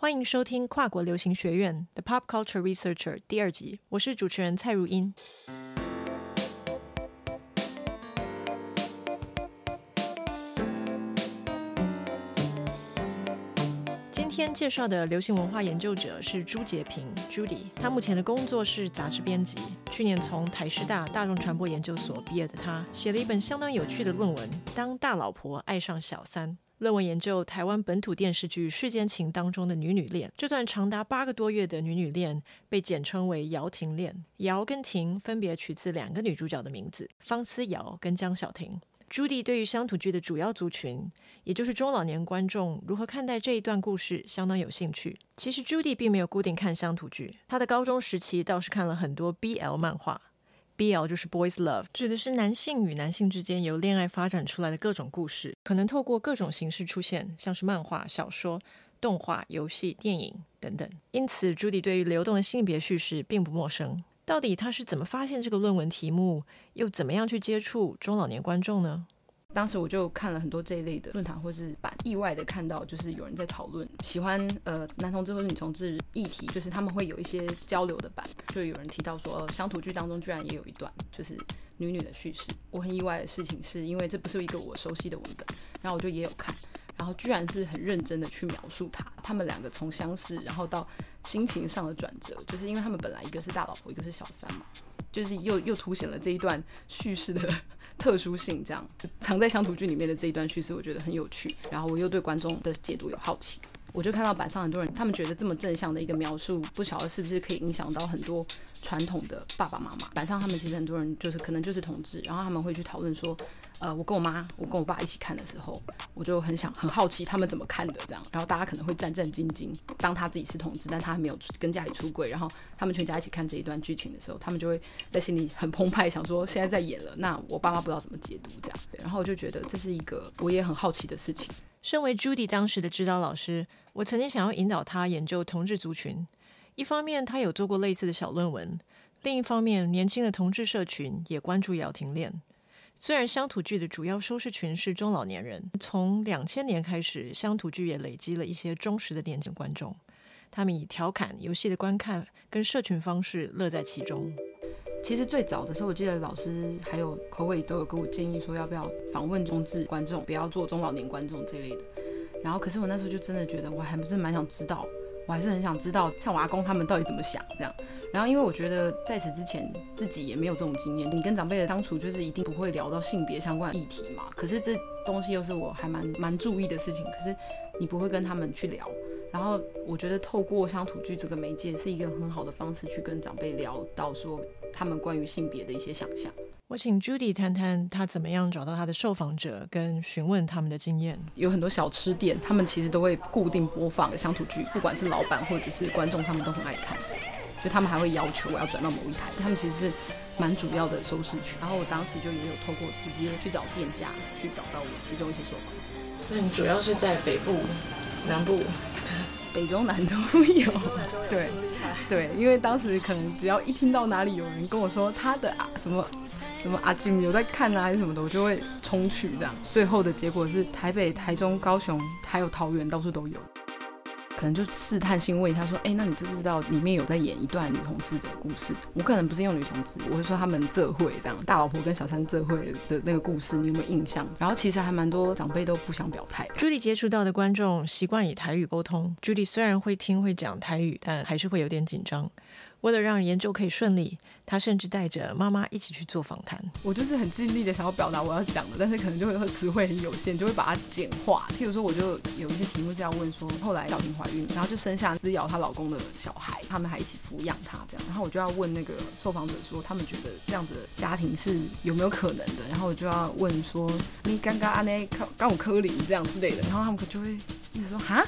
欢迎收听跨国流行学院 The Pop Culture Researcher 第二集，我是主持人蔡如英。今天介绍的流行文化研究者是朱洁平 （Judy），他目前的工作是杂志编辑。去年从台师大大众传播研究所毕业的他，写了一本相当有趣的论文《当大老婆爱上小三》。论文研究台湾本土电视剧《世间情》当中的女女恋，这段长达八个多月的女女恋被简称为“姚婷恋”。姚跟婷分别取自两个女主角的名字：方思瑶跟江小婷。朱迪对于乡土剧的主要族群，也就是中老年观众，如何看待这一段故事，相当有兴趣。其实朱迪并没有固定看乡土剧，他的高中时期倒是看了很多 BL 漫画。BL 就是 Boys Love，指的是男性与男性之间由恋爱发展出来的各种故事，可能透过各种形式出现，像是漫画、小说、动画、游戏、电影等等。因此，朱迪对于流动的性别叙事并不陌生。到底他是怎么发现这个论文题目，又怎么样去接触中老年观众呢？当时我就看了很多这一类的论坛或是版，意外的看到就是有人在讨论喜欢呃男同志或者女同志议题，就是他们会有一些交流的版，就有人提到说呃乡土剧当中居然也有一段就是女女的叙事。我很意外的事情是因为这不是一个我熟悉的文本，然后我就也有看，然后居然是很认真的去描述他他们两个从相识然后到心情上的转折，就是因为他们本来一个是大老婆，一个是小三嘛。就是又又凸显了这一段叙事的特殊性，这样藏在乡土剧里面的这一段叙事，我觉得很有趣。然后我又对观众的解读有好奇，我就看到板上很多人，他们觉得这么正向的一个描述，不晓得是不是可以影响到很多传统的爸爸妈妈。板上他们其实很多人就是可能就是同志，然后他们会去讨论说。呃，我跟我妈，我跟我爸一起看的时候，我就很想很好奇他们怎么看的这样。然后大家可能会战战兢兢，当他自己是同志，但他还没有跟家里出柜，然后他们全家一起看这一段剧情的时候，他们就会在心里很澎湃，想说现在在演了，那我爸妈不知道怎么解读这样。然后我就觉得这是一个我也很好奇的事情。身为 Judy 当时的指导老师，我曾经想要引导他研究同志族群。一方面，他有做过类似的小论文；另一方面，年轻的同志社群也关注姚婷恋。虽然乡土剧的主要收视群是中老年人，从两千年开始，乡土剧也累积了一些忠实的年轻观众。他们以调侃、游戏的观看跟社群方式乐在其中。其实最早的时候，我记得老师还有口尾都有跟我建议说，要不要访问中智观众，不要做中老年观众这类的。然后，可是我那时候就真的觉得，我还不是蛮想知道。我还是很想知道，像我阿公他们到底怎么想这样。然后，因为我觉得在此之前自己也没有这种经验，你跟长辈的相处就是一定不会聊到性别相关的议题嘛。可是这东西又是我还蛮蛮注意的事情，可是你不会跟他们去聊。然后我觉得透过乡土剧这个媒介是一个很好的方式去跟长辈聊到说他们关于性别的一些想象。我请 Judy 谈谈他怎么样找到他的受访者，跟询问他们的经验。有很多小吃店，他们其实都会固定播放乡土剧，不管是老板或者是观众，他们都很爱看。所以他们还会要求我要转到某一台，他们其实是蛮主要的收视群。然后我当时就也有透过直接去找店家，去找到我其中一些受访者。那你主要是在北部、南部、北中南都有。对，对，因为当时可能只要一听到哪里有人跟我说他的啊什么。什么阿金有在看啊，还是什么的，我就会冲去这样。最后的结果是台北、台中、高雄，还有桃园，到处都有。可能就试探性问他说：“哎，那你知不知道里面有在演一段女同志的故事？我可能不是用女同志，我是说他们这会这样，大老婆跟小三这会的那个故事，你有没有印象？”然后其实还蛮多长辈都不想表态。朱莉接触到的观众习惯以台语沟通，朱莉虽然会听会讲台语，但还是会有点紧张。为了让研究可以顺利，他甚至带着妈妈一起去做访谈。我就是很尽力的想要表达我要讲的，但是可能就会词汇很有限，就会把它简化。譬如说，我就有一些题目是要问说，后来小婷怀孕，然后就生下滋瑶她老公的小孩，他们还一起抚养她这样。然后我就要问那个受访者说，他们觉得这样子的家庭是有没有可能的？然后我就要问说，你刚刚阿那刚刚我科林这样之类的，然后他们就会一直说 哈，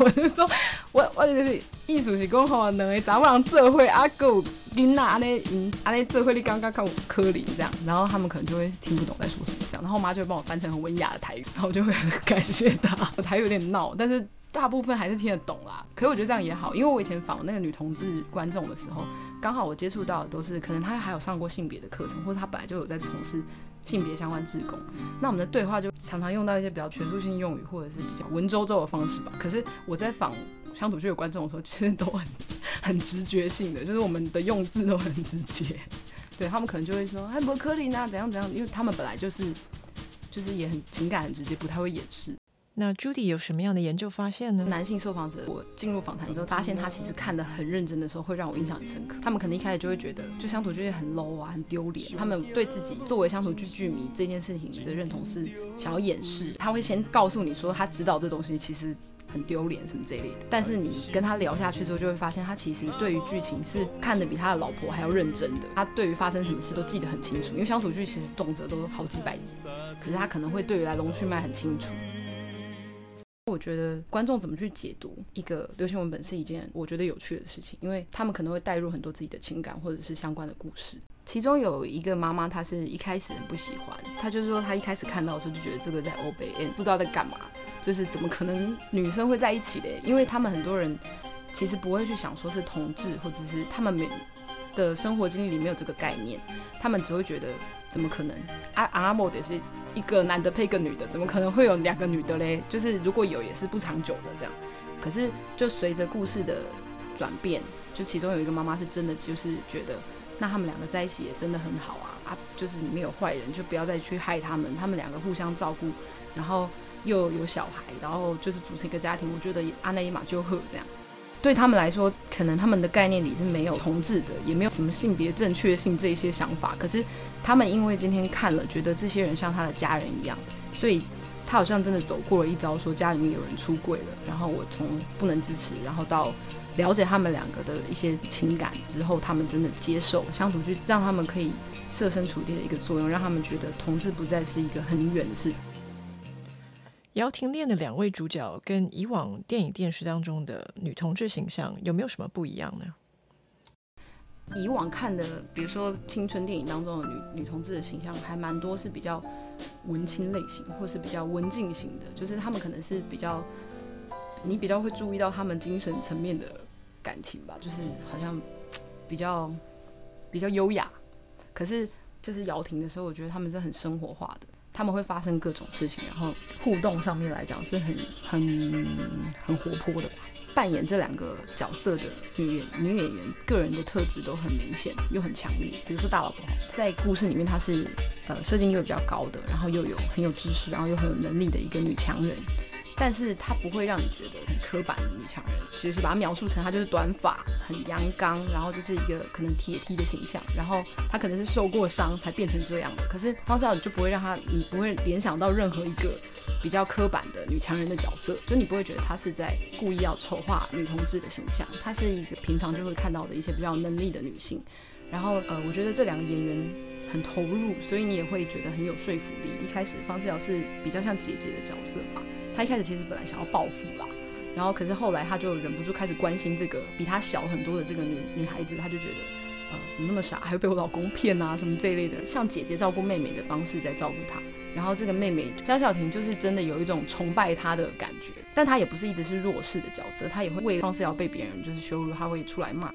我就说我我就是艺术是讲吼，两个查某人做。会阿狗琳娜阿那嗯阿那这会你刚刚看我柯林这样，然后他们可能就会听不懂在说什么这样，然后我妈就会帮我翻成很文雅的台语，然后我就会很感谢她。我 台语有点闹，但是大部分还是听得懂啦。可是我觉得这样也好，因为我以前访那个女同志观众的时候，刚好我接触到的都是可能她还有上过性别的课程，或者她本来就有在从事性别相关志工。那我们的对话就常常用到一些比较学术性用语，或者是比较文绉绉的方式吧。可是我在访乡土剧的观众的时候，其实都很很直觉性的，就是我们的用字都很直接。对他们可能就会说，哎，伯克利啊，怎样怎样，因为他们本来就是就是也很情感很直接，不太会掩饰。那 Judy 有什么样的研究发现呢？男性受访者，我进入访谈之后，发现他其实看得很认真的时候，会让我印象很深刻。他们可能一开始就会觉得，就乡土剧很 low 啊，很丢脸。他们对自己作为乡土剧剧迷这件事情的认同是想要掩饰。他会先告诉你说，他知道这东西其实很丢脸什么这一类的。但是你跟他聊下去之后，就会发现他其实对于剧情是看得比他的老婆还要认真的。他对于发生什么事都记得很清楚，因为乡土剧其实动辄都好几百集，可是他可能会对于来龙去脉很清楚。我觉得观众怎么去解读一个流行文本是一件我觉得有趣的事情，因为他们可能会带入很多自己的情感或者是相关的故事。其中有一个妈妈，她是一开始很不喜欢，她就是说她一开始看到的时候就觉得这个在欧北，不知道在干嘛，就是怎么可能女生会在一起嘞？因为他们很多人其实不会去想说是同志，或者是他们没的生活经历里没有这个概念，他们只会觉得怎么可能？阿阿莫得是。一个男的配一个女的，怎么可能会有两个女的嘞？就是如果有，也是不长久的这样。可是就随着故事的转变，就其中有一个妈妈是真的就是觉得，那他们两个在一起也真的很好啊啊！就是里面有坏人，就不要再去害他们，他们两个互相照顾，然后又有小孩，然后就是组成一个家庭。我觉得阿内伊玛就赫这样。对他们来说，可能他们的概念里是没有同志的，也没有什么性别正确性这些想法。可是他们因为今天看了，觉得这些人像他的家人一样，所以他好像真的走过了一遭，说家里面有人出柜了。然后我从不能支持，然后到了解他们两个的一些情感之后，他们真的接受相处，去，让他们可以设身处地的一个作用，让他们觉得同志不再是一个很远的事。姚婷恋的两位主角跟以往电影电视当中的女同志形象有没有什么不一样呢？以往看的，比如说青春电影当中的女女同志的形象，还蛮多是比较文青类型，或是比较文静型的，就是他们可能是比较你比较会注意到他们精神层面的感情吧，就是好像比较比较优雅。可是就是姚婷的时候，我觉得他们是很生活化的。他们会发生各种事情，然后互动上面来讲是很很很活泼的。扮演这两个角色的女演女演员，个人的特质都很明显又很强烈。比如说大老婆，在故事里面她是呃射精又比较高的，然后又有很有知识，然后又很有能力的一个女强人。但是她不会让你觉得很刻板的女强人，其实是把她描述成她就是短发、很阳刚，然后就是一个可能铁梯的形象，然后她可能是受过伤才变成这样的。可是方少你就不会让她，你不会联想到任何一个比较刻板的女强人的角色，就你不会觉得她是在故意要丑化女同志的形象，她是一个平常就会看到的一些比较能力的女性。然后呃，我觉得这两个演员很投入，所以你也会觉得很有说服力。一开始方志尧是比较像姐姐的角色吧。他一开始其实本来想要报复啦，然后可是后来他就忍不住开始关心这个比他小很多的这个女女孩子，他就觉得，呃，怎么那么傻，还会被我老公骗啊，什么这一类的，像姐姐照顾妹妹的方式在照顾她。然后这个妹妹江小婷就是真的有一种崇拜她的感觉，但她也不是一直是弱势的角色，她也会为方思瑶被别人就是羞辱，她会出来骂。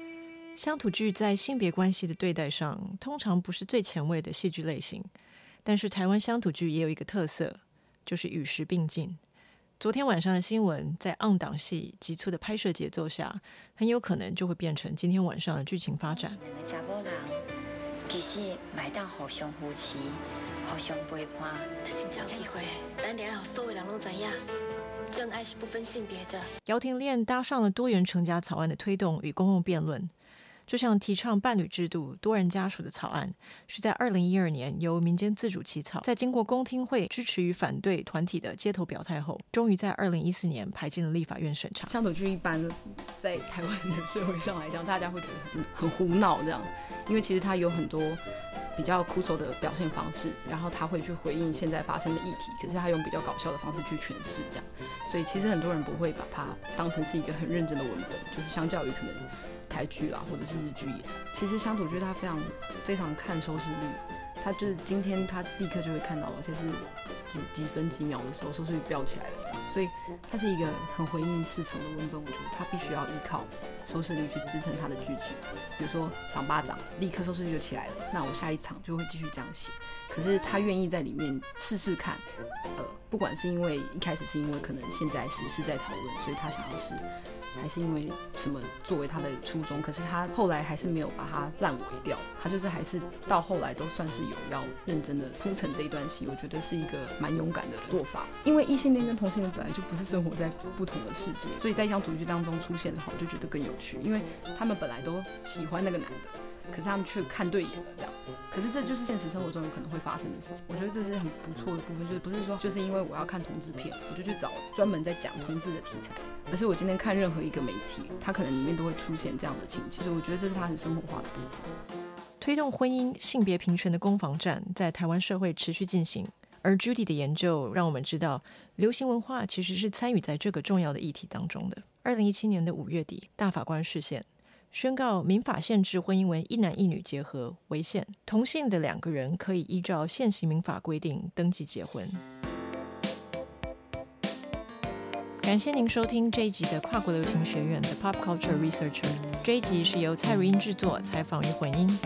乡土剧在性别关系的对待上，通常不是最前卫的戏剧类型，但是台湾乡土剧也有一个特色，就是与时并进。昨天晚上的新闻，在暗档戏急促的拍摄节奏下，很有可能就会变成今天晚上的剧情发展。两个查某人其实买当互相扶持、互相陪伴，真正有机会。咱连好所有人拢知影，真爱是不分性别的。姚婷恋搭上了多元成家草案的推动与公共辩论。就像提倡伴侣制度、多人家属的草案，是在二零一二年由民间自主起草，在经过公听会支持与反对团体的街头表态后，终于在二零一四年排进了立法院审查。像土剧一般在台湾的社会上来讲，大家会觉得很很胡闹这样，因为其实它有很多比较酷手的表现方式，然后他会去回应现在发生的议题，可是他用比较搞笑的方式去诠释这样，所以其实很多人不会把它当成是一个很认真的文本，就是相较于可能。台剧啦，或者是日剧，其实乡土剧它非常非常看收视率，它就是今天他立刻就会看到，而且是几几分几秒的时候收视率飙起来了，所以它是一个很回应市场的文本，我觉得它必须要依靠收视率去支撑它的剧情。比如说赏巴掌，立刻收视率就起来了，那我下一场就会继续这样写。可是他愿意在里面试试看，呃，不管是因为一开始是因为可能现在时事在讨论，所以他想要试。还是因为什么作为他的初衷，可是他后来还是没有把它烂尾掉，他就是还是到后来都算是有要认真的铺陈这一段戏，我觉得是一个蛮勇敢的做法。因为异性恋跟同性恋本来就不是生活在不同的世界，所以在一张主剧当中出现的话，我就觉得更有趣，因为他们本来都喜欢那个男的。可是他们却看对眼了，这样。可是这就是现实生活中有可能会发生的事情。我觉得这是很不错的部分，就是不是说就是因为我要看同志片，我就去找专门在讲同志的题材。而是我今天看任何一个媒体，它可能里面都会出现这样的情节。所以我觉得这是它很生活化的部分。推动婚姻性别平权的攻防战在台湾社会持续进行，而 Judy 的研究让我们知道，流行文化其实是参与在这个重要的议题当中的。二零一七年的五月底，大法官视线。宣告民法限制婚姻为一男一女结合为限，同性的两个人可以依照现行民法规定登记结婚。感谢您收听这一集的跨国流行学院的 Pop Culture Researcher。这一集是由蔡如英制作，采访与混音。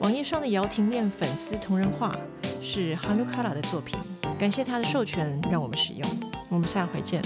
网页上的姚婷恋粉丝同人画是 Hanukara 的作品，感谢他的授权让我们使用。我们下回见。